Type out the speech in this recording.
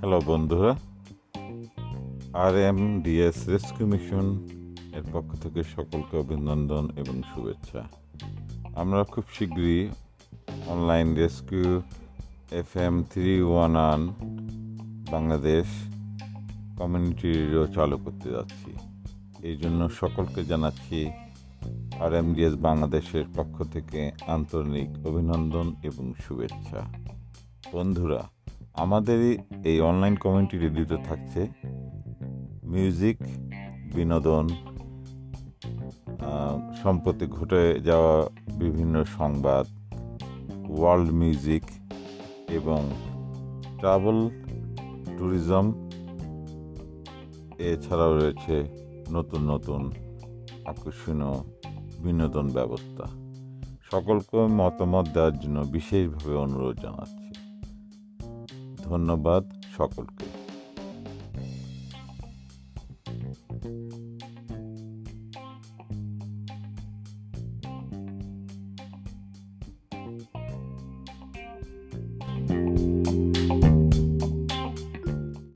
Hello বন্ধুরা R M DS rescue mission এর পক্ষ থেকে সকলকে অভিনন্দন এবং শুভেচ্ছা। আমরা খুব শীঘ্রই online rescue F M three one one Bangladesh community radio চালু করতে যাচ্ছি। এই জন্য সকলকে জানাচ্ছি আর এম ডিএস বাংলাদেশের পক্ষ থেকে আন্তরিক অভিনন্দন এবং শুভেচ্ছা। বন্ধুরা আমাদের এই অনলাইন কমিউনিটি রেডিওতে থাকছে মিউজিক বিনোদন সম্প্রতি ঘটে যাওয়া বিভিন্ন সংবাদ ওয়ার্ল্ড মিউজিক এবং ট্রাভেল ট্যুরিজম এছাড়াও রয়েছে নতুন নতুন আকর্ষণীয় বিনোদন ব্যবস্থা। সকলকে মতামত দেওয়ার জন্য বিশেষভাবে অনুরোধ জানাচ্ছি। ধন্যবাদ সকলকে।